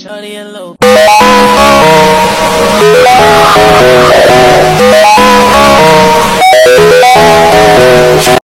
Shorty a little